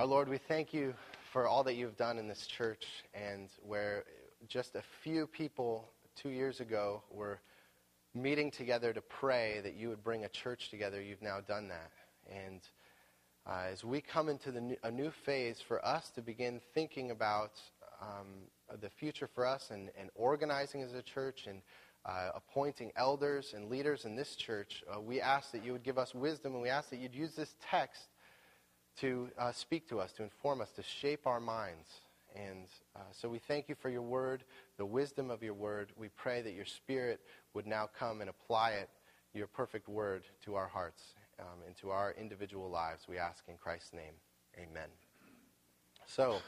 Our Lord, we thank you for all that you've done in this church and where just a few people two years ago were meeting together to pray that you would bring a church together. You've now done that. And uh, as we come into new, a new phase for us to begin thinking about um, the future for us and, and, organizing as a church and uh, appointing elders and leaders in this church, uh, we ask that you would give us wisdom and we ask that you'd use this text to uh, speak to us, to inform us, to shape our minds. And uh, so we thank you for your word, the wisdom of your word. We pray that your spirit would now come and apply it, your perfect word, to our hearts um, and to our individual lives. We ask in Christ's name. Amen. So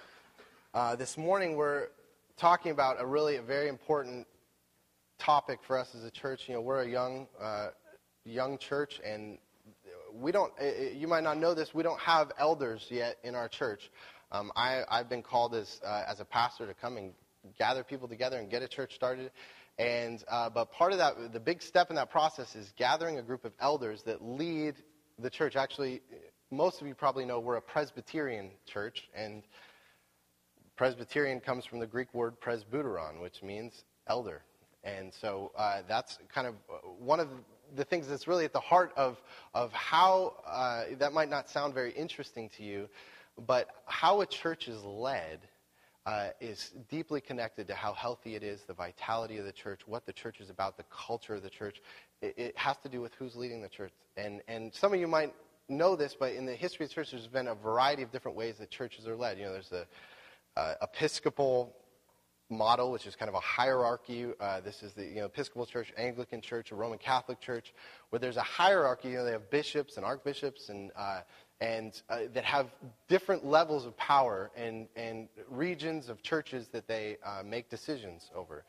uh, this morning we're talking about a really a very important topic for us as a church. You know, we're a young, uh, young church, and we don't. You might not know this. We don't have elders yet in our church. Um, I, have been called as uh, as a pastor to come and gather people together and get a church started. And uh, but part of that, the big step in that process is gathering a group of elders that lead the church. Actually, most of you probably know we're a Presbyterian church, and Presbyterian comes from the Greek word presbyteron, which means elder. And so uh, that's kind of uh, one of the things that's really at the heart of, of how, uh, that might not sound very interesting to you, but how a church is led uh, is deeply connected to how healthy it is, the vitality of the church, what the church is about, the culture of the church. It, it has to do with who's leading the church. And, and some of you might know this, but in the history of the church, there's been a variety of different ways that churches are led. You know, there's the uh, Episcopal model, which is kind of a hierarchy. Uh, this is the you know, Episcopal Church, Anglican Church, a Roman Catholic Church, where there's a hierarchy. You know, they have bishops and archbishops and, uh, and uh, that have different levels of power and, and regions of churches that they uh, make decisions over.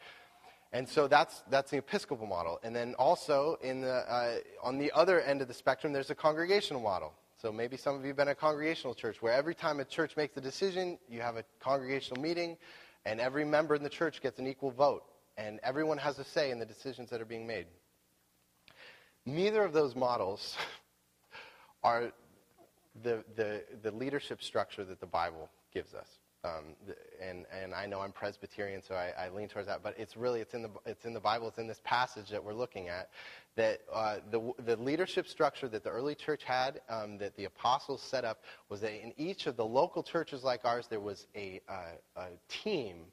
And so that's, that's the Episcopal model. And then also in the, uh, on the other end of the spectrum, there's a congregational model. So maybe some of you have been a congregational church where every time a church makes a decision, you have a congregational meeting and every member in the church gets an equal vote, and everyone has a say in the decisions that are being made. Neither of those models are the, the, the leadership structure that the Bible gives us. Um, and, and I know I'm Presbyterian, so I, I, lean towards that. But it's really it's in the it's in the Bible. It's in this passage that we're looking at that uh, the the leadership structure that the early church had, um, that the apostles set up, was that in each of the local churches like ours, there was a, uh, a team,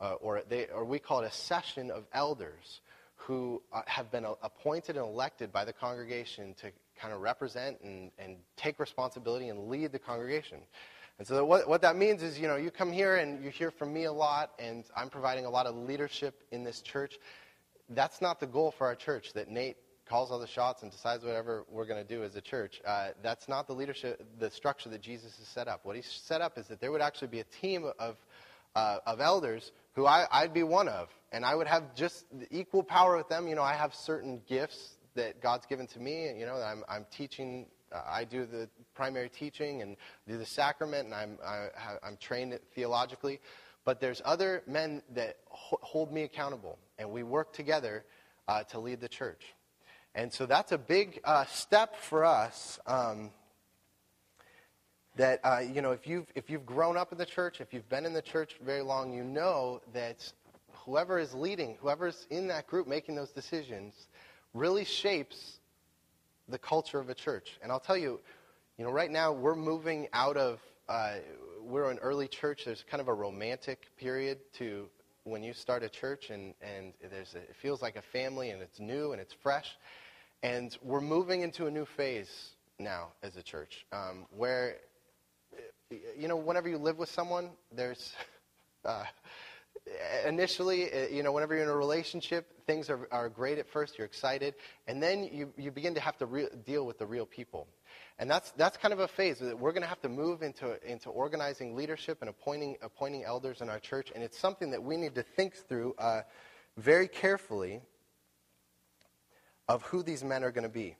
uh, or they or we call it a session of elders who uh, have been appointed and elected by the congregation to kind of represent and, and take responsibility and lead the congregation. And so what, what that means is, you know, you come here and you hear from me a lot, and I'm providing a lot of leadership in this church. That's not the goal for our church, that Nate calls all the shots and decides whatever we're going to do as a church. Uh, that's not the leadership, the structure that Jesus has set up. What he's set up is that there would actually be a team of, uh, of elders who I, I'd be one of, and I would have just equal power with them. You know, I have certain gifts that God's given to me. And, you know, I'm, I'm teaching uh, I do the primary teaching and do the sacrament, and I'm, I, am trained theologically. But there's other men that hold me accountable, and we work together uh, to lead the church. And so that's a big uh, step for us. Um, that uh, you know, if you've if you've grown up in the church, if you've been in the church very long, you know that whoever is leading, whoever's in that group making those decisions, really shapes the culture of a church. And I'll tell you, you know, right now we're moving out of, uh, we're an early church. There's kind of a romantic period to when you start a church, and, and there's a, it feels like a family, and it's new and it's fresh. And we're moving into a new phase now as a church, um, where, you know, whenever you live with someone, there's, uh, initially, uh, you know, whenever you're in a relationship, things are, are great at first, you're excited, and then you, you begin to have to re- deal with the real people. And that's, that's kind of a phase that we're going to have to move into, into organizing leadership and appointing, appointing elders in our church, and it's something that we need to think through uh, very carefully of who these men are going to be.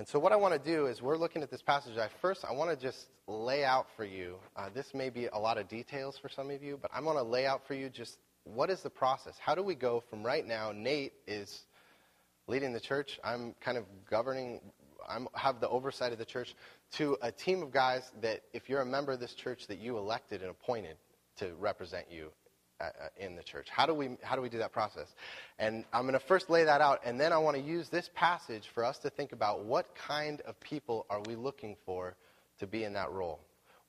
And so, what I want to do is, we're looking at this passage. I first, I want to just lay out for you. Uh, this may be a lot of details for some of you, but I'm going to lay out for you just what is the process. How do we go from right now? Nate is leading the church. I'm kind of governing. I'm have the oversight of the church to a team of guys that, if you're a member of this church, that you elected and appointed to represent you Uh, uh, in the church. How do we how do we do that process? And I'm going to first lay that out, and then I want to use this passage for us to think about what kind of people are we looking for to be in that role.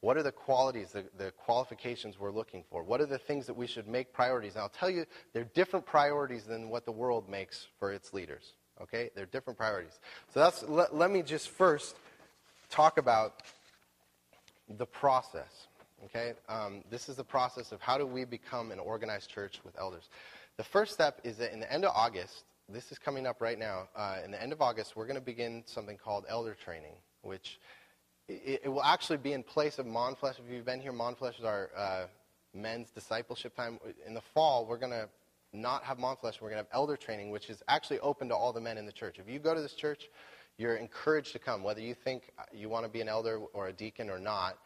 What are the qualities, the, the qualifications we're looking for? What are the things that we should make priorities? And I'll tell you, they're different priorities than what the world makes for its leaders. Okay? They're different priorities. So that's, let, let me just first talk about the process. Okay? Um, this is the process of how do we become an organized church with elders. The first step is that in the end of August, this is coming up right now, uh, in the end of August, we're going to begin something called elder training, which it, it, will actually be in place of Monflesh. If you've been here, Monflesh is our uh, men's discipleship time. In the fall, we're going to not have Monflesh. We're going to have elder training, which is actually open to all the men in the church. If you go to this church, you're encouraged to come, whether you think you want to be an elder or a deacon or not.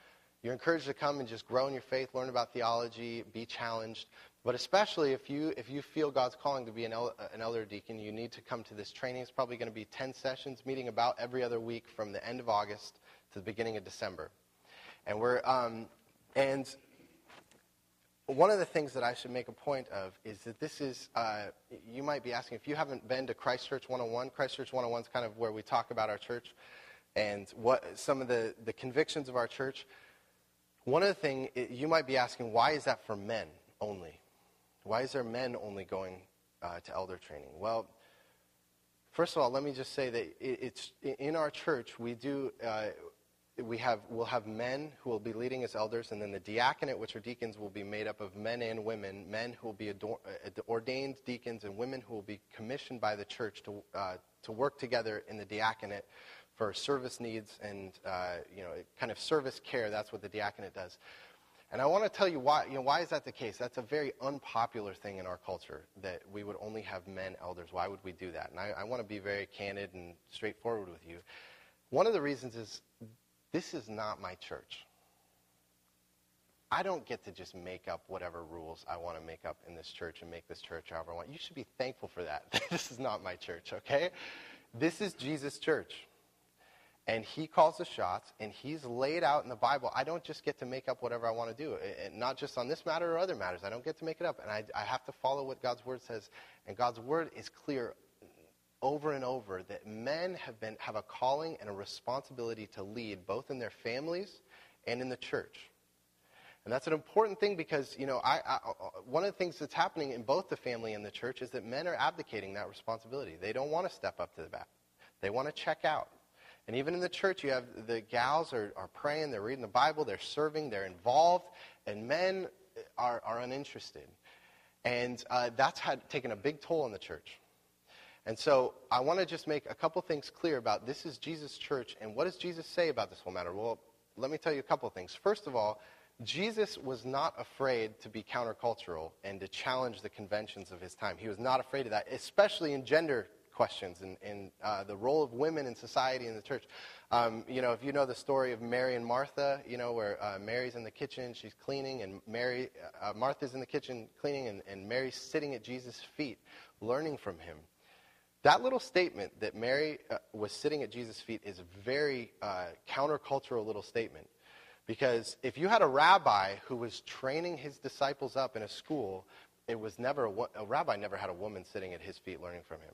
You're encouraged to come and just grow in your faith, learn about theology, be challenged. But especially if you, if you feel God's calling to be an, el- an elder deacon, you need to come to this training. It's probably going to be 10 sessions, meeting about every other week from the end of August to the beginning of December. And we're, um, and one of the things that I should make a point of is that this is, uh, you might be asking, if you haven't been to Christ Church 101, Christ Church 101 is kind of where we talk about our church and what some of the, the convictions of our church. One of the things, you might be asking, why is that for men only? Why is there men only going uh, to elder training? Well, first of all, let me just say that it, it's in our church, we do, uh, we have, we'll have men who will be leading as elders, and then the diaconate, which are deacons, will be made up of men and women, men who will be ador- uh, ordained deacons, and women who will be commissioned by the church to, uh, to work together in the diaconate for service needs and uh, you know, kind of service care. That's what the diaconate does. And I want to tell you why, you know, why is that the case? That's a very unpopular thing in our culture that we would only have men elders. Why would we do that? And I, I want to be very candid and straightforward with you. One of the reasons is this is not my church. I don't get to just make up whatever rules I want to make up in this church and make this church however I want. You should be thankful for that. this is not my church, okay? This is Jesus' church. And he calls the shots, and he's laid out in the Bible. I don't just get to make up whatever I want to do, and not just on this matter or other matters. I don't get to make it up, and I, I have to follow what God's word says. And God's word is clear over and over that men have, been, have a calling and a responsibility to lead both in their families and in the church. And that's an important thing because, you know, I, I, one of the things that's happening in both the family and the church is that men are abdicating that responsibility. They don't want to step up to the bat. They want to check out. And even in the church, you have the gals are, are praying, they're reading the Bible, they're serving, they're involved, and men are, are uninterested. And uh, that's had taken a big toll on the church. And so I want to just make a couple things clear about this is Jesus' church, and what does Jesus say about this whole matter? Well, let me tell you a couple things. First of all, Jesus was not afraid to be countercultural and to challenge the conventions of his time. He was not afraid of that, especially in gender questions and, and uh, the role of women in society and the church. Um, you know, if you know the story of Mary and Martha, you know, where uh, Mary's in the kitchen, she's cleaning, and Mary, uh, Martha's in the kitchen cleaning, and, and Mary's sitting at Jesus' feet, learning from him. That little statement that Mary uh, was sitting at Jesus' feet is a very uh, countercultural little statement. Because if you had a rabbi who was training his disciples up in a school, it was never a, a rabbi never had a woman sitting at his feet learning from him.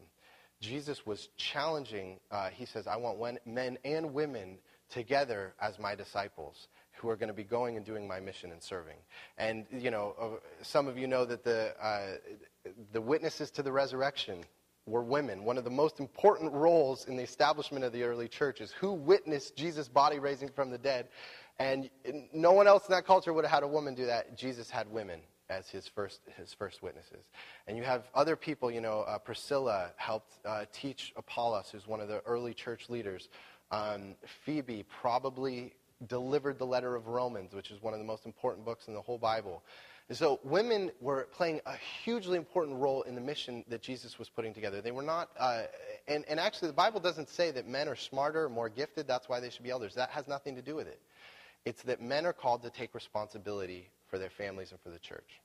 Jesus was challenging, uh, he says, I want men and women together as my disciples who are going to be going and doing my mission and serving. And, you know, uh, some of you know that the, uh, the witnesses to the resurrection were women. One of the most important roles in the establishment of the early church is who witnessed Jesus' body raising from the dead. And no one else in that culture would have had a woman do that. Jesus had women as his first, his first witnesses. And you have other people, you know, uh, Priscilla helped uh, teach Apollos, who's one of the early church leaders. Um, Phoebe probably delivered the letter of Romans, which is one of the most important books in the whole Bible. And so women were playing a hugely important role in the mission that Jesus was putting together. They were not, uh, and, and actually the Bible doesn't say that men are smarter or more gifted, that's why they should be elders. That has nothing to do with it. It's that men are called to take responsibility for their families and for the church.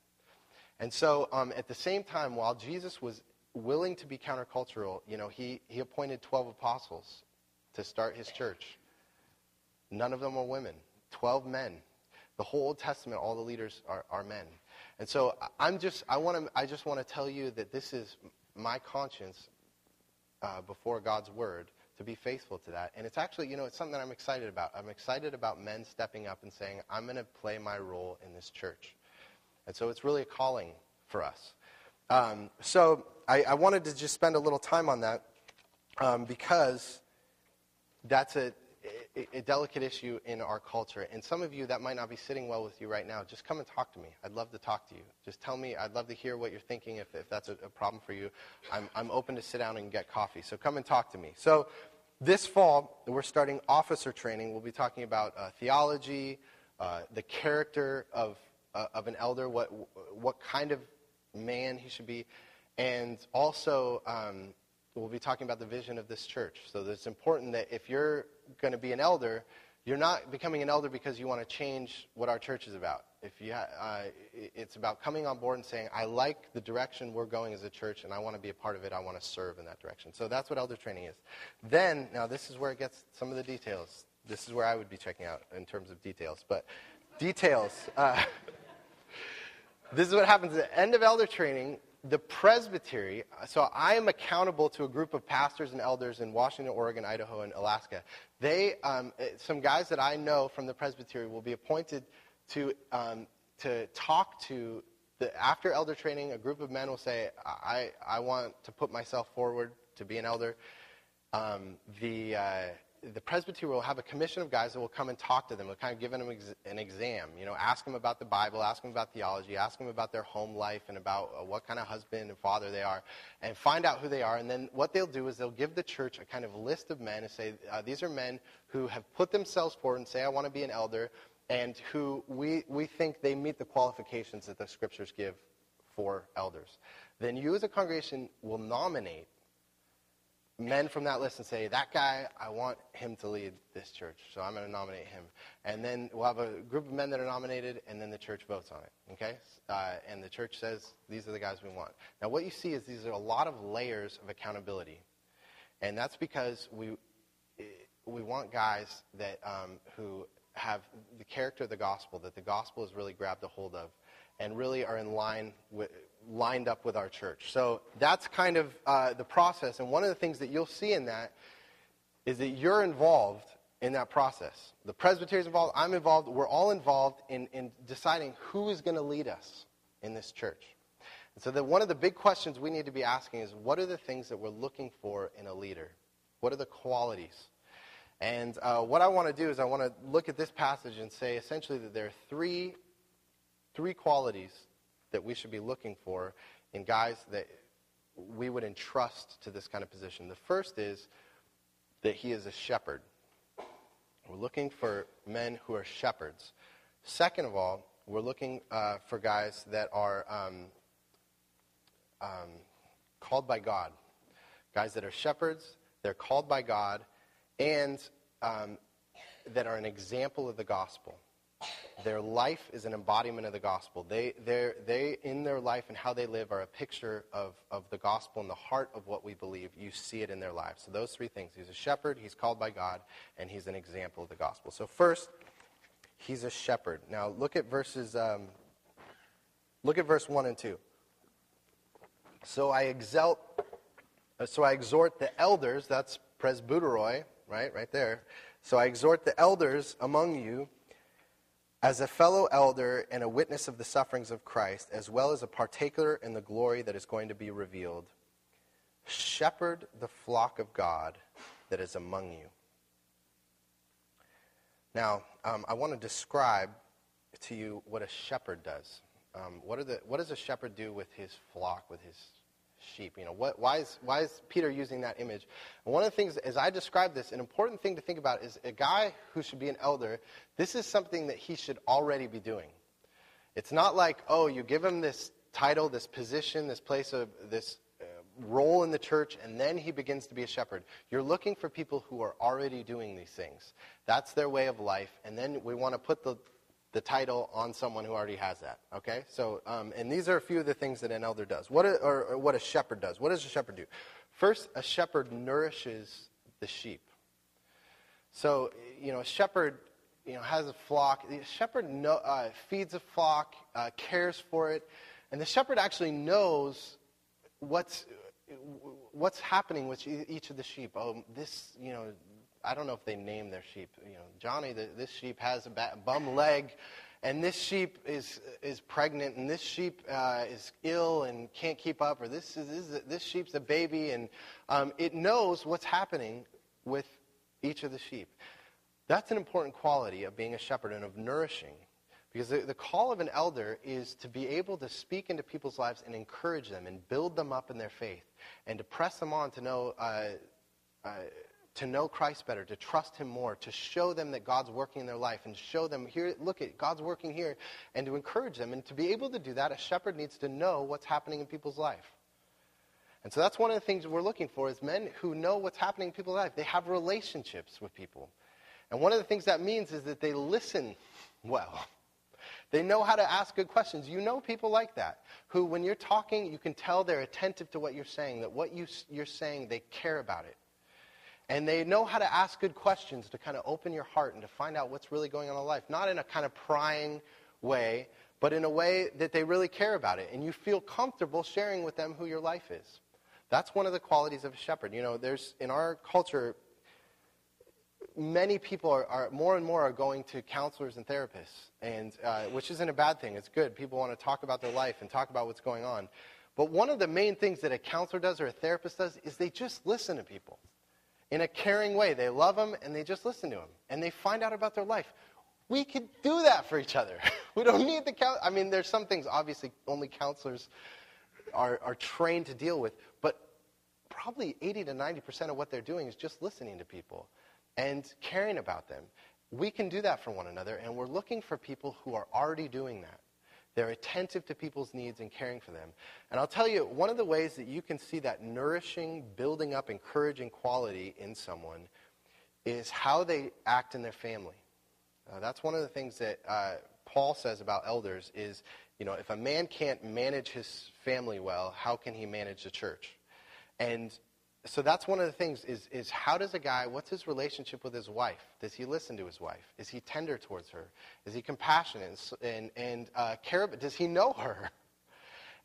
And so um, at the same time, while Jesus was willing to be countercultural, you know, he, he appointed 12 apostles to start his church. None of them were women, 12 men. The whole Old Testament, all the leaders are, are men. And so I'm just, I, want to, I just want to tell you that this is my conscience uh, before God's word to be faithful to that. And it's actually, you know, it's something that I'm excited about. I'm excited about men stepping up and saying, I'm going to play my role in this church. And so it's really a calling for us. Um, so I, I, wanted to just spend a little time on that um, because that's a, a, delicate issue in our culture. And some of you, that might not be sitting well with you right now. Just come and talk to me. I'd love to talk to you. Just tell me. I'd love to hear what you're thinking if, if that's a, a problem for you. I'm, I'm open to sit down and get coffee. So come and talk to me. So this fall, we're starting officer training. We'll be talking about uh, theology, uh, the character of, uh, of an elder, what, what kind of man he should be, and also um, we'll be talking about the vision of this church. So it's important that if you're going to be an elder, you're not becoming an elder because you want to change what our church is about. If you uh, it's about coming on board and saying, I like the direction we're going as a church, and I want to be a part of it. I want to serve in that direction. So that's what elder training is. Then, now this is where it gets some of the details. This is where I would be checking out in terms of details. But details. Uh, this is what happens at the end of elder training the presbytery, so I am accountable to a group of pastors and elders in Washington, Oregon, Idaho, and Alaska. They, um, some guys that I know from the presbytery will be appointed to, um, to talk to, the, after elder training, a group of men will say, I, I want to put myself forward to be an elder. Um, the, uh, the presbytery will have a commission of guys that will come and talk to them, will kind of give them an exam, you know, ask them about the Bible, ask them about theology, ask them about their home life and about uh, what kind of husband and father they are, and find out who they are. And then what they'll do is they'll give the church a kind of list of men and say, uh, these are men who have put themselves forward and say, I want to be an elder, and who we, we think they meet the qualifications that the scriptures give for elders. Then you as a congregation will nominate men from that list and say, that guy, I want him to lead this church, so I'm going to nominate him. And then we'll have a group of men that are nominated, and then the church votes on it, okay? Uh, and the church says, these are the guys we want. Now, what you see is these are a lot of layers of accountability. And that's because we, we want guys that, um, who have the character of the gospel, that the gospel has really grabbed a hold of, and really are in line with, lined up with our church. So that's kind of uh, the process. And one of the things that you'll see in that is that you're involved in that process. The presbytery is involved, I'm involved, we're all involved in, in deciding who is going to lead us in this church. And so that one of the big questions we need to be asking is what are the things that we're looking for in a leader? What are the qualities? And uh, what I want to do is I want to look at this passage and say essentially that there are three, three qualities that we should be looking for in guys that we would entrust to this kind of position. The first is that he is a shepherd. We're looking for men who are shepherds. Second of all, we're looking uh, for guys that are um, um, called by God. Guys that are shepherds, they're called by God, and um, that are an example of the gospel. Their life is an embodiment of the gospel. They, they, in their life and how they live, are a picture of, of the gospel and the heart of what we believe. You see it in their lives. So, those three things he's a shepherd, he's called by God, and he's an example of the gospel. So, first, he's a shepherd. Now, look at verses. Um, look at verse 1 and 2. So I exalt, uh, so I exhort the elders, that's presbyteroi, right, right there. So I exhort the elders among you as a fellow elder and a witness of the sufferings of Christ, as well as a partaker in the glory that is going to be revealed, shepherd the flock of God that is among you. Now, um, I want to describe to you what a shepherd does. Um, what, the, what does a shepherd do with his flock, with his sheep. You know, what, why, is, why is Peter using that image? And one of the things, as I describe this, an important thing to think about is a guy who should be an elder, this is something that he should already be doing. It's not like, oh, you give him this title, this position, this place of this uh, role in the church, and then he begins to be a shepherd. You're looking for people who are already doing these things. That's their way of life, and then we want to put the the title on someone who already has that. Okay, so um, and these are a few of the things that an elder does. What a, or, or what a shepherd does. What does a shepherd do? First, a shepherd nourishes the sheep. So, you know, a shepherd, you know, has a flock. The shepherd know, uh, feeds a flock, uh, cares for it, and the shepherd actually knows what's what's happening with each of the sheep. Oh, this, you know, I don't know if they name their sheep. You know, Johnny, the, this sheep has a bum leg, and this sheep is is pregnant, and this sheep uh, is ill and can't keep up, or this is this, this sheep's a baby, and um, it knows what's happening with each of the sheep. That's an important quality of being a shepherd and of nourishing. Because the, the, call of an elder is to be able to speak into people's lives and encourage them and build them up in their faith and to press them on to know, uh, uh, to know Christ better, to trust Him more, to show them that God's working in their life and show them, here, look at God's working here, and to encourage them. And to be able to do that, a shepherd needs to know what's happening in people's life. And so that's one of the things we're looking for is men who know what's happening in people's life. They have relationships with people. And one of the things that means is that they listen well. They know how to ask good questions. You know people like that, who, when you're talking, you can tell they're attentive to what you're saying, that what you, you're saying, they care about it. And they know how to ask good questions to kind of open your heart and to find out what's really going on in life. Not in a kind of prying way, but in a way that they really care about it. And you feel comfortable sharing with them who your life is. That's one of the qualities of a shepherd. You know, there's, in our culture, many people are, are, more and more are going to counselors and therapists, and uh, which isn't a bad thing. It's good. People want to talk about their life and talk about what's going on. But one of the main things that a counselor does or a therapist does is they just listen to people in a caring way. They love them and they just listen to them and they find out about their life. We could do that for each other. we don't need the count. I mean, there's some things obviously only counselors are, are trained to deal with, but probably 80 to 90 percent of what they're doing is just listening to people and caring about them. We can do that for one another, and we're looking for people who are already doing that. They're attentive to people's needs and caring for them. And I'll tell you, one of the ways that you can see that nourishing, building up, encouraging quality in someone is how they act in their family. Uh, that's one of the things that uh, Paul says about elders is, you know, if a man can't manage his family well, how can he manage the church? And so that's one of the things is, is how does a guy, what's his relationship with his wife? Does he listen to his wife? Is he tender towards her? Is he compassionate and, and, uh, care? Does he know her?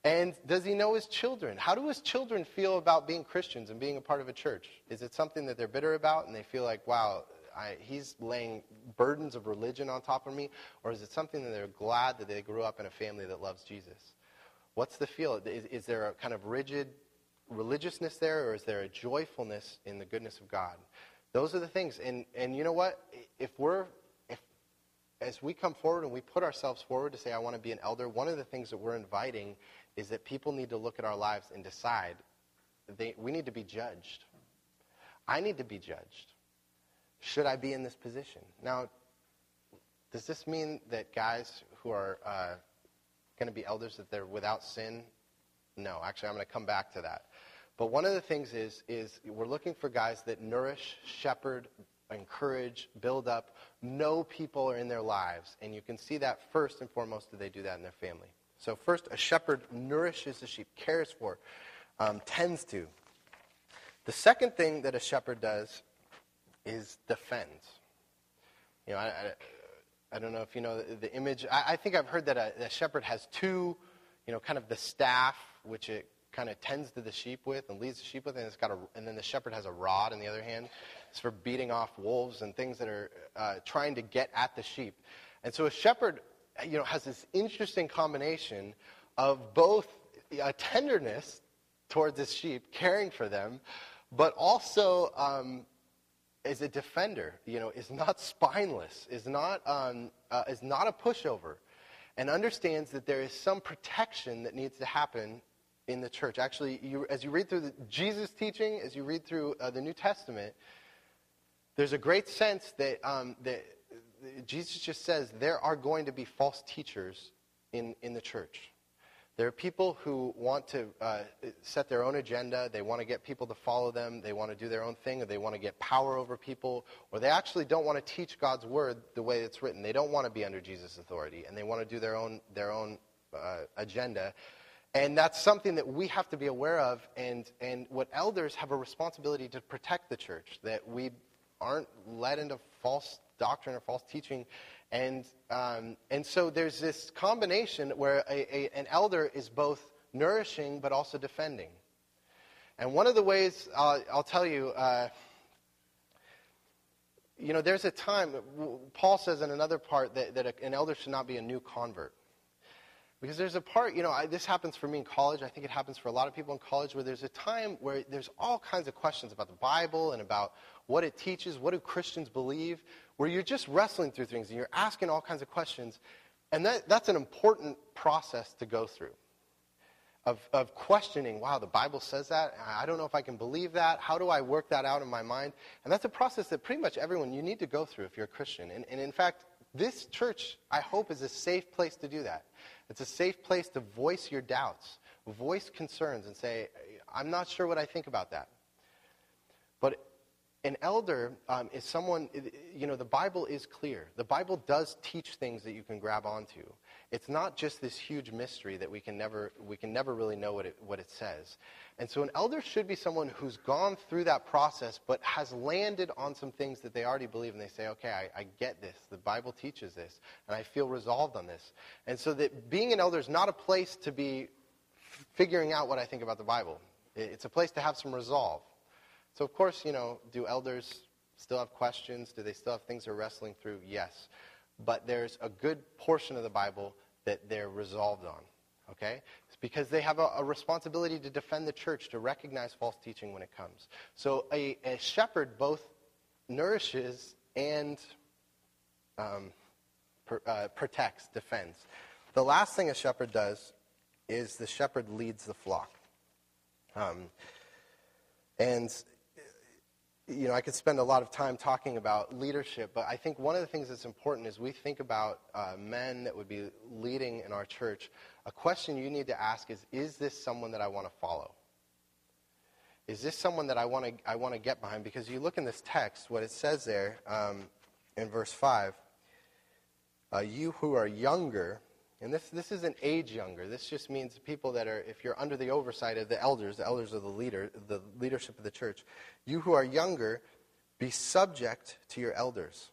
And does he know his children? How do his children feel about being Christians and being a part of a church? Is it something that they're bitter about and they feel like, wow, I, he's laying burdens of religion on top of me? Or is it something that they're glad that they grew up in a family that loves Jesus? What's the feel? Is, is there a kind of rigid religiousness there or is there a joyfulness in the goodness of God? Those are the things. And, and you know what? If we're, if, as we come forward and we put ourselves forward to say, I want to be an elder, one of the things that we're inviting is that people need to look at our lives and decide they, we need to be judged. I need to be judged. Should I be in this position? Now, does this mean that guys who are uh, going to be elders, that they're without sin? No, actually, I'm going to come back to that. But one of the things is, is we're looking for guys that nourish, shepherd, encourage, build up, know people are in their lives. And you can see that first and foremost that they do that in their family. So first, a shepherd nourishes the sheep, cares for, um, tends to. The second thing that a shepherd does is defends. You know, I, I, I don't know if you know the, the image. I, I, think I've heard that a, a shepherd has two, you know, kind of the staff, which it kind of tends to the sheep with and leads the sheep with, and it's got a, and then the shepherd has a rod in the other hand. It's for beating off wolves and things that are uh, trying to get at the sheep. And so a shepherd, you know, has this interesting combination of both a tenderness towards his sheep, caring for them, but also um, is a defender. You know, is not spineless, is not um, uh, is not a pushover, and understands that there is some protection that needs to happen in the church. Actually, you, as you read through the, Jesus' teaching, as you read through uh, the New Testament, there's a great sense that, um, that Jesus just says there are going to be false teachers in, in the church. There are people who want to uh, set their own agenda. They want to get people to follow them. They want to do their own thing, or they want to get power over people, or they actually don't want to teach God's word the way it's written. They don't want to be under Jesus' authority, and they want to do their own their own uh, agenda. And that's something that we have to be aware of, and, and what elders have a responsibility to protect the church, that we aren't led into false doctrine or false teaching. And, um, and so there's this combination where a, a, an elder is both nourishing but also defending. And one of the ways I'll tell you, uh, you know, there's a time, Paul says in another part that, that an elder should not be a new convert. Because there's a part, you know, I, this happens for me in college. I think it happens for a lot of people in college where there's a time where there's all kinds of questions about the Bible and about what it teaches, what do Christians believe, where you're just wrestling through things and you're asking all kinds of questions. And that, that's an important process to go through of, of questioning, wow, the Bible says that. I don't know if I can believe that. How do I work that out in my mind? And that's a process that pretty much everyone, you need to go through if you're a Christian. And, and in fact, this church, I hope, is a safe place to do that. It's a safe place to voice your doubts, voice concerns, and say, I'm not sure what I think about that. But an elder um, is someone, you know, the Bible is clear. The Bible does teach things that you can grab onto. It's not just this huge mystery that we can never, we can never really know what it, what it says. And so an elder should be someone who's gone through that process but has landed on some things that they already believe and they say, okay, I, I get this. The Bible teaches this and I feel resolved on this. And so that being an elder is not a place to be figuring out what I think about the Bible. It's a place to have some resolve. So, of course, you know, do elders still have questions? Do they still have things they're wrestling through? Yes. But there's a good portion of the Bible that they're resolved on. Okay? It's because they have a, a responsibility to defend the church, to recognize false teaching when it comes. So, a, a shepherd both nourishes and um, uh, protects, defends. The last thing a shepherd does is the shepherd leads the flock. Um, and you know, I could spend a lot of time talking about leadership, but I think one of the things that's important is we think about uh, men that would be leading in our church. A question you need to ask is Is this someone that I want to follow? Is this someone that I want to, I want to get behind? Because you look in this text, what it says there um, in verse 5 uh, You who are younger, and this, this isn't age younger. This just means people that are, if you're under the oversight of the elders, the elders of the leader, the leadership of the church, you who are younger, be subject to your elders.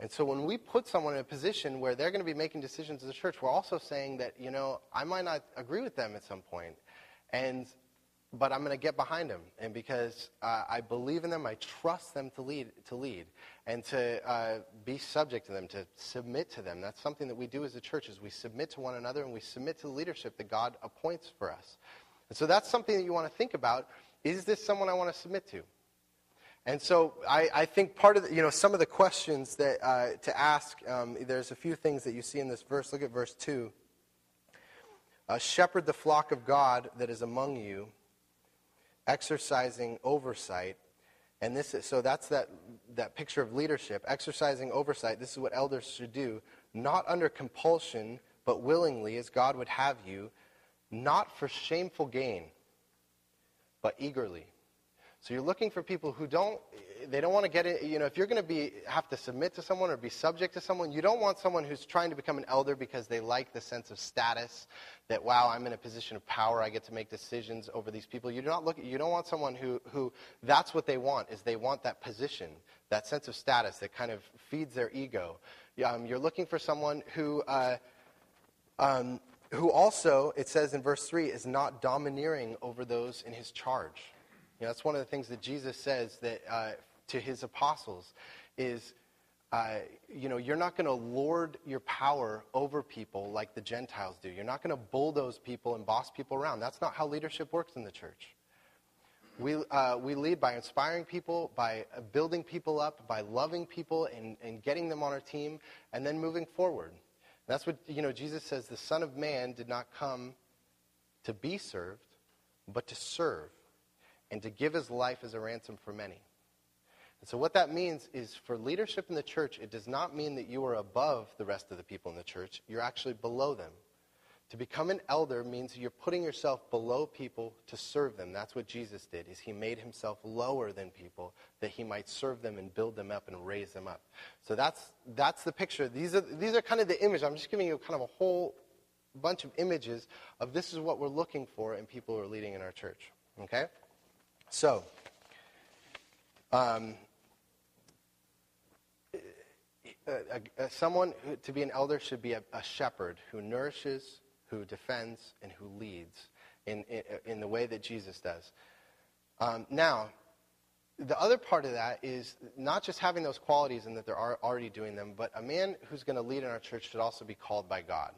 And so when we put someone in a position where they're going to be making decisions as a church, we're also saying that, you know, I might not agree with them at some point. And but I'm going to get behind them, and because uh, I believe in them, I trust them to lead, to lead, and to uh, be subject to them, to submit to them. That's something that we do as a church: is we submit to one another and we submit to the leadership that God appoints for us. And so that's something that you want to think about: is this someone I want to submit to? And so I, I think part of the, you know some of the questions that uh, to ask. Um, there's a few things that you see in this verse. Look at verse two. Shepherd the flock of God that is among you exercising oversight. And this is, so that's that, that picture of leadership, exercising oversight. This is what elders should do, not under compulsion, but willingly, as God would have you, not for shameful gain, but eagerly. So you're looking for people who don't, they don't want to get it. You know, if you're going to be have to submit to someone or be subject to someone, you don't want someone who's trying to become an elder because they like the sense of status. That wow, I'm in a position of power. I get to make decisions over these people. You do not look. You don't want someone who who that's what they want. Is they want that position, that sense of status that kind of feeds their ego. Um, you're looking for someone who. Uh, um, who also, it says in verse 3, is not domineering over those in his charge. You know, that's one of the things that Jesus says that uh, to his apostles is, uh, you know, you're not going to lord your power over people like the Gentiles do. You're not going to bulldoze people and boss people around. That's not how leadership works in the church. We, uh, we lead by inspiring people, by building people up, by loving people and, and getting them on our team, and then moving forward. And that's what, you know, Jesus says the Son of Man did not come to be served, but to serve and to give his life as a ransom for many. And so, what that means is for leadership in the church, it does not mean that you are above the rest of the people in the church. You're actually below them. To become an elder means you're putting yourself below people to serve them. That's what Jesus did. Is he made himself lower than people that he might serve them and build them up and raise them up. So that's that's the picture. These are these are kind of the image. I'm just giving you kind of a whole bunch of images of this is what we're looking for in people who are leading in our church. Okay? So, um, a, a, someone who, to be an elder should be a, a, shepherd who nourishes, who defends, and who leads in, in, in the way that Jesus does. Um, now, the other part of that is not just having those qualities and that they're already doing them, but a man who's going to lead in our church should also be called by God.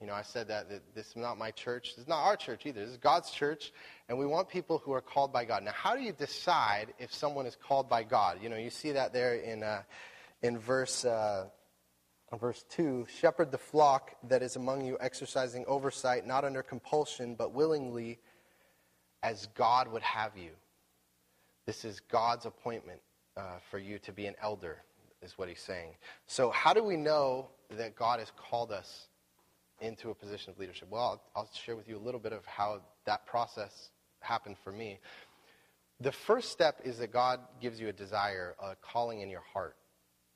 You know, I said that, that this is not my church. This is not our church either. This is God's church, and we want people who are called by God. Now, how do you decide if someone is called by God? You know, you see that there in, uh, in verse, uh, verse 2 Shepherd the flock that is among you, exercising oversight, not under compulsion, but willingly, as God would have you. This is God's appointment uh, for you to be an elder, is what he's saying. So, how do we know that God has called us into a position of leadership? Well, I'll, I'll share with you a little bit of how that process happened for me. The first step is that God gives you a desire, a calling in your heart,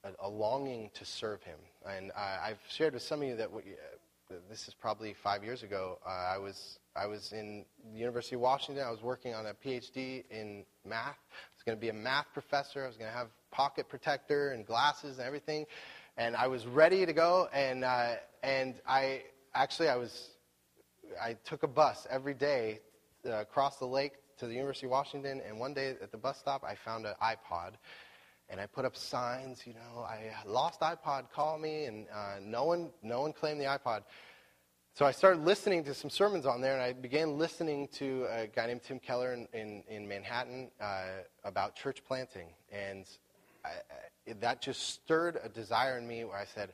a, a longing to serve Him. And I've shared with some of you that we, uh, this is probably five years ago. Uh, I was I was in the University of Washington. I was working on a PhD in math. I was going to be a math professor. I was going to have pocket protector and glasses and everything and I was ready to go. And uh, and I actually I was I took a bus every day uh, across the lake to the University of Washington. And one day at the bus stop, I found an iPod. And I put up signs, you know, I lost iPod, call me, and uh, no one, no one claimed the iPod. So I started listening to some sermons on there, and I began listening to a guy named Tim Keller in, in, in Manhattan uh, about church planting. And I, that just stirred a desire in me where I said,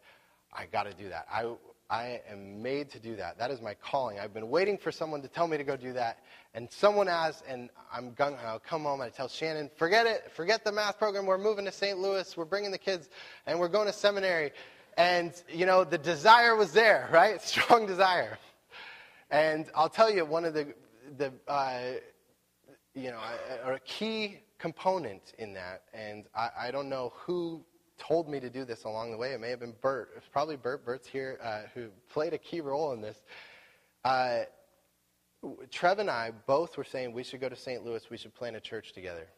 I got to do that. I, I am made to do that. That is my calling. I've been waiting for someone to tell me to go do that. And someone asks, and I'm gung ho. Come home and I tell Shannon, forget it. Forget the math program. We're moving to St. Louis. We're bringing the kids, and we're going to seminary. And, you know, the desire was there, right? Strong desire. And I'll tell you, one of the, the uh, you know, a, a key component in that. And I, I, don't know who told me to do this along the way. It may have been Bert. It's probably Bert. Bert's here, uh, who played a key role in this. Uh, Trev and I both were saying we should go to St. Louis. We should plant a church together.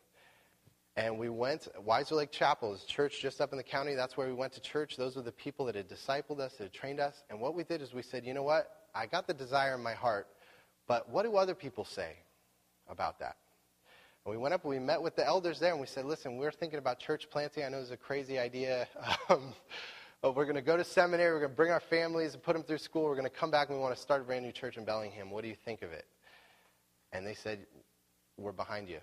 And we went, Wiser Lake Chapel is church just up in the county. That's where we went to church. Those were the people that had discipled us, that had trained us. And what we did is we said, you know what? I got the desire in my heart, but what do other people say about that? And we went up and we met with the elders there and we said, listen, we're thinking about church planting. I know it's a crazy idea. Um, but we're going to go to seminary. We're going to bring our families and put them through school. We're going to come back and we want to start a brand new church in Bellingham. What do you think of it? And they said, we're behind you.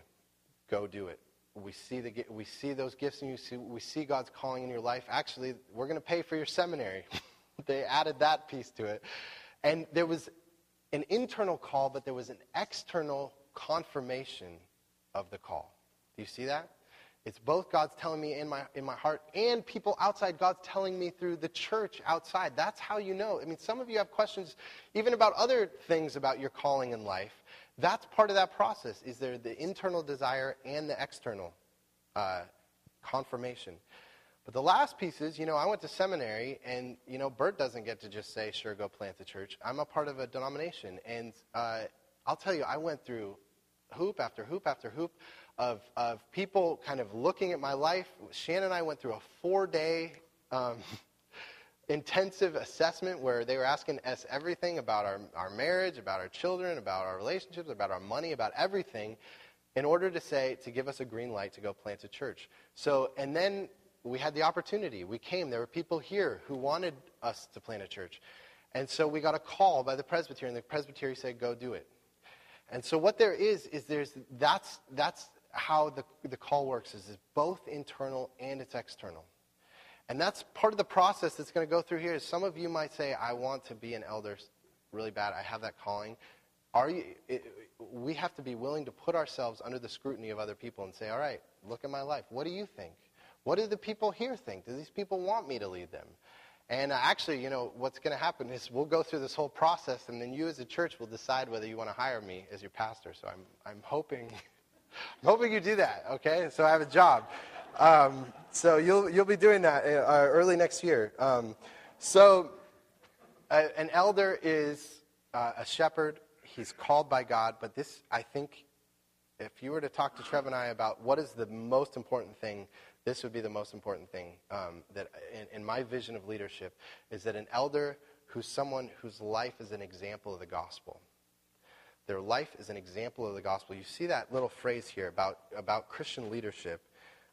Go do it. We see, the, we see those gifts and you. See, we see God's calling in your life. Actually, we're going to pay for your seminary. they added that piece to it. And there was an internal call, but there was an external confirmation of the call. Do you see that? It's both God's telling me in my, in my heart and people outside God's telling me through the church outside. That's how you know. I mean, some of you have questions even about other things about your calling in life. That's part of that process. Is there the internal desire and the external uh, confirmation? But the last piece is, you know, I went to seminary, and you know, Bert doesn't get to just say, "Sure, go plant the church." I'm a part of a denomination, and uh, I'll tell you, I went through hoop after hoop after hoop of, of people kind of looking at my life. Shannon and I went through a four day um, intensive assessment where they were asking us everything about our, our marriage, about our children, about our relationships, about our money, about everything in order to say, to give us a green light to go plant a church. So, and then we had the opportunity. We came. There were people here who wanted us to plant a church. And so we got a call by the presbytery, and the presbytery said, go do it. And so what there is is there's that's that's how the, the call works is it's both internal and it's external. And that's part of the process that's going to go through here. Is some of you might say, I want to be an elder really bad. I have that calling. Are you, it, we have to be willing to put ourselves under the scrutiny of other people and say, all right, look at my life. What do you think? What do the people here think? Do these people want me to lead them? And uh, actually, you know, what's going to happen is we'll go through this whole process, and then you as a church will decide whether you want to hire me as your pastor. So I'm, I'm hoping, I'm hoping you do that. Okay, so I have a job. Um, so you'll you'll be doing that uh, uh early next year. Um, so uh, an elder is uh, a shepherd. He's called by God, but this, I think, if you were to talk to Trev and I about what is the most important thing this would be the most important thing um, that in, in my vision of leadership is that an elder who's someone whose life is an example of the gospel. Their life is an example of the gospel. You see that little phrase here about, about Christian leadership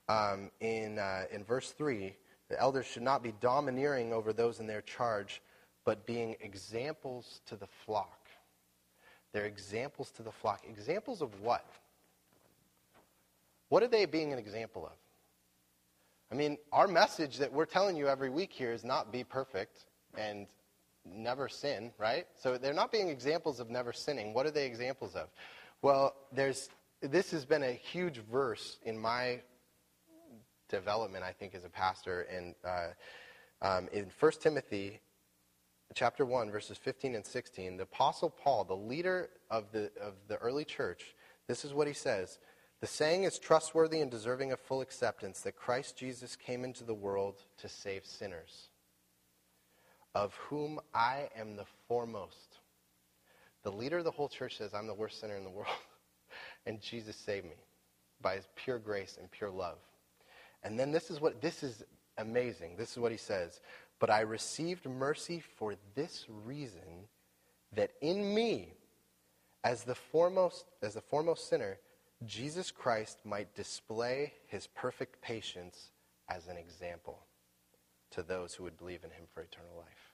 um, in, uh, in verse 3. The elders should not be domineering over those in their charge, but being examples to the flock. They're examples to the flock. Examples of what? What are they being an example of? I mean, our message that we're telling you every week here is not be perfect and never sin, right? So they're not being examples of never sinning. What are they examples of? Well, there's this has been a huge verse in my development, I think, as a pastor. And uh, um, in 1 Timothy chapter 1, verses 15 and 16, the Apostle Paul, the leader of the, of the early church, this is what he says. The saying is trustworthy and deserving of full acceptance that Christ Jesus came into the world to save sinners, of whom I am the foremost. The leader of the whole church says, I'm the worst sinner in the world. and Jesus saved me by his pure grace and pure love. And then this is what this is amazing. This is what he says. But I received mercy for this reason that in me, as the foremost, as the foremost sinner, Jesus Christ might display his perfect patience as an example to those who would believe in him for eternal life.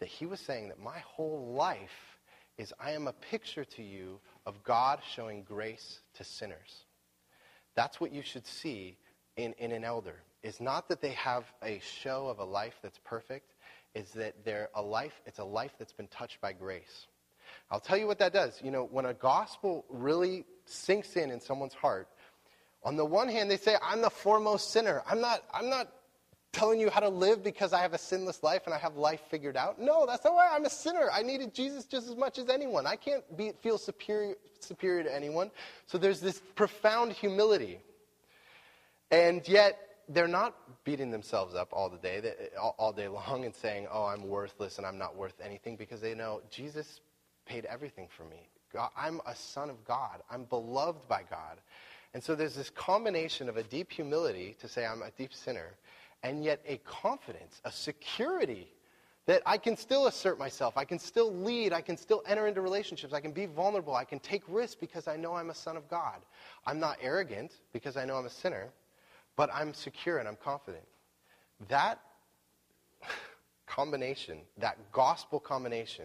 That he was saying that my whole life is I am a picture to you of God showing grace to sinners. That's what you should see in, in an elder. Is not that they have a show of a life that's perfect, is that they're a life, it's a life that's been touched by grace. I'll tell you what that does. You know, when a gospel really sinks in in someone's heart, on the one hand, they say, I'm the foremost sinner. I'm not, I'm not telling you how to live because I have a sinless life and I have life figured out. No, that's not why I'm a sinner. I needed Jesus just as much as anyone. I can't be, feel superior, superior to anyone. So there's this profound humility. And yet, they're not beating themselves up all the day, all day long and saying, oh, I'm worthless and I'm not worth anything because they know Jesus paid everything for me. God, I'm a son of God. I'm beloved by God. And so there's this combination of a deep humility to say I'm a deep sinner, and yet a confidence, a security that I can still assert myself. I can still lead. I can still enter into relationships. I can be vulnerable. I can take risks because I know I'm a son of God. I'm not arrogant because I know I'm a sinner, but I'm secure and I'm confident. That combination, that gospel combination,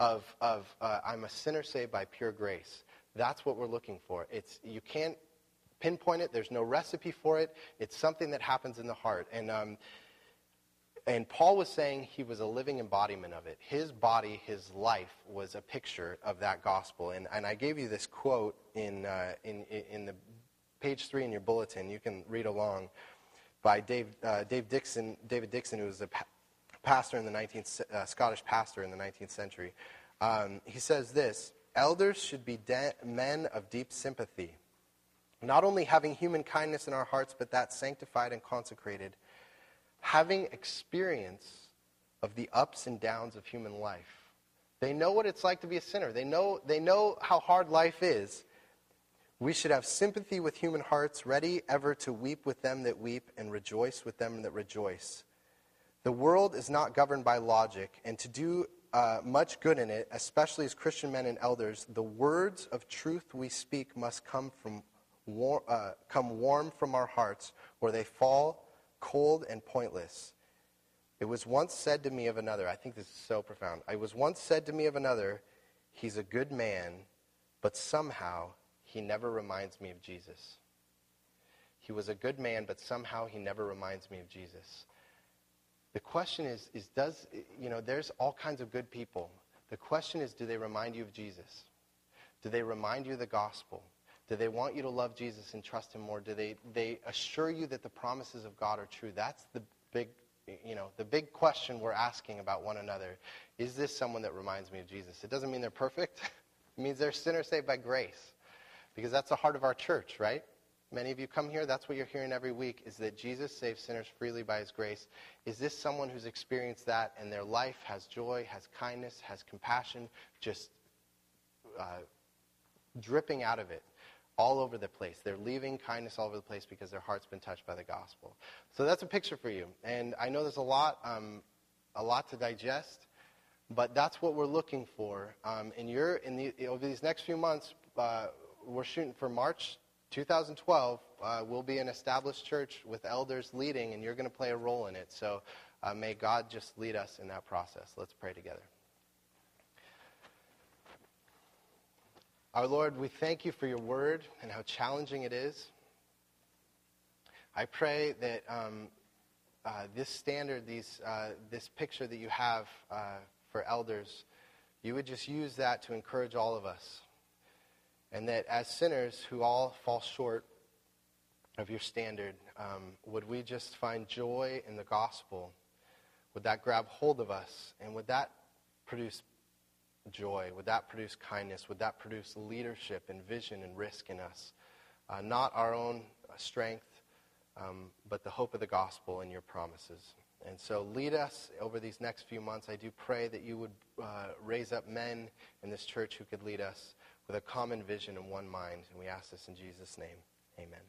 of, of uh, I'm a sinner saved by pure grace. That's what we're looking for. It's, you can't pinpoint it. There's no recipe for it. It's something that happens in the heart. And, um, and Paul was saying he was a living embodiment of it. His body, his life was a picture of that gospel. And, and I gave you this quote in, uh, in, in the page three in your bulletin. You can read along by Dave, uh, Dave Dickson, David Dickson, who was a pastor in the 19th, uh, Scottish pastor in the 19th century. Um, he says this Elders should be de- men of deep sympathy, not only having human kindness in our hearts, but that sanctified and consecrated, having experience of the ups and downs of human life. They know what it's like to be a sinner, they know, they know how hard life is. We should have sympathy with human hearts, ready ever to weep with them that weep and rejoice with them that rejoice. The world is not governed by logic, and to do uh, much good in it, especially as Christian men and elders, the words of truth we speak must come from war, uh, come warm from our hearts, or they fall cold and pointless. It was once said to me of another, I think this is so profound. It was once said to me of another, he's a good man, but somehow he never reminds me of Jesus. He was a good man, but somehow he never reminds me of Jesus. The question is, is does, you know, there's all kinds of good people. The question is, do they remind you of Jesus? Do they remind you of the gospel? Do they want you to love Jesus and trust him more? Do they, they assure you that the promises of God are true? That's the big, you know, the big question we're asking about one another. Is this someone that reminds me of Jesus? It doesn't mean they're perfect. it means they're sinners saved by grace. Because that's the heart of our church, right? Many of you come here, that's what you're hearing every week, is that Jesus saves sinners freely by his grace. Is this someone who's experienced that and their life has joy, has kindness, has compassion, just uh, dripping out of it? all over the place. They're leaving kindness all over the place because their heart's been touched by the gospel. So that's a picture for you. And I know there's a lot, um, a lot to digest, but that's what we're looking for. Um, in the, over these next few months, uh, we're shooting for March 2012. Uh, we'll be an established church with elders leading, and you're going to play a role in it. So uh, may God just lead us in that process. Let's pray together. Our Lord, we thank you for your word and how challenging it is. I pray that um, uh, this standard, these, uh, this picture that you have uh, for elders, you would just use that to encourage all of us. And that as sinners who all fall short of your standard, um, would we just find joy in the gospel? Would that grab hold of us? And would that produce joy? Would that produce kindness? Would that produce leadership and vision and risk in us? Uh, not our own strength, um, but the hope of the gospel and your promises. And so lead us over these next few months. I do pray that you would uh, raise up men in this church who could lead us with a common vision and one mind. And we ask this in Jesus' name. Amen.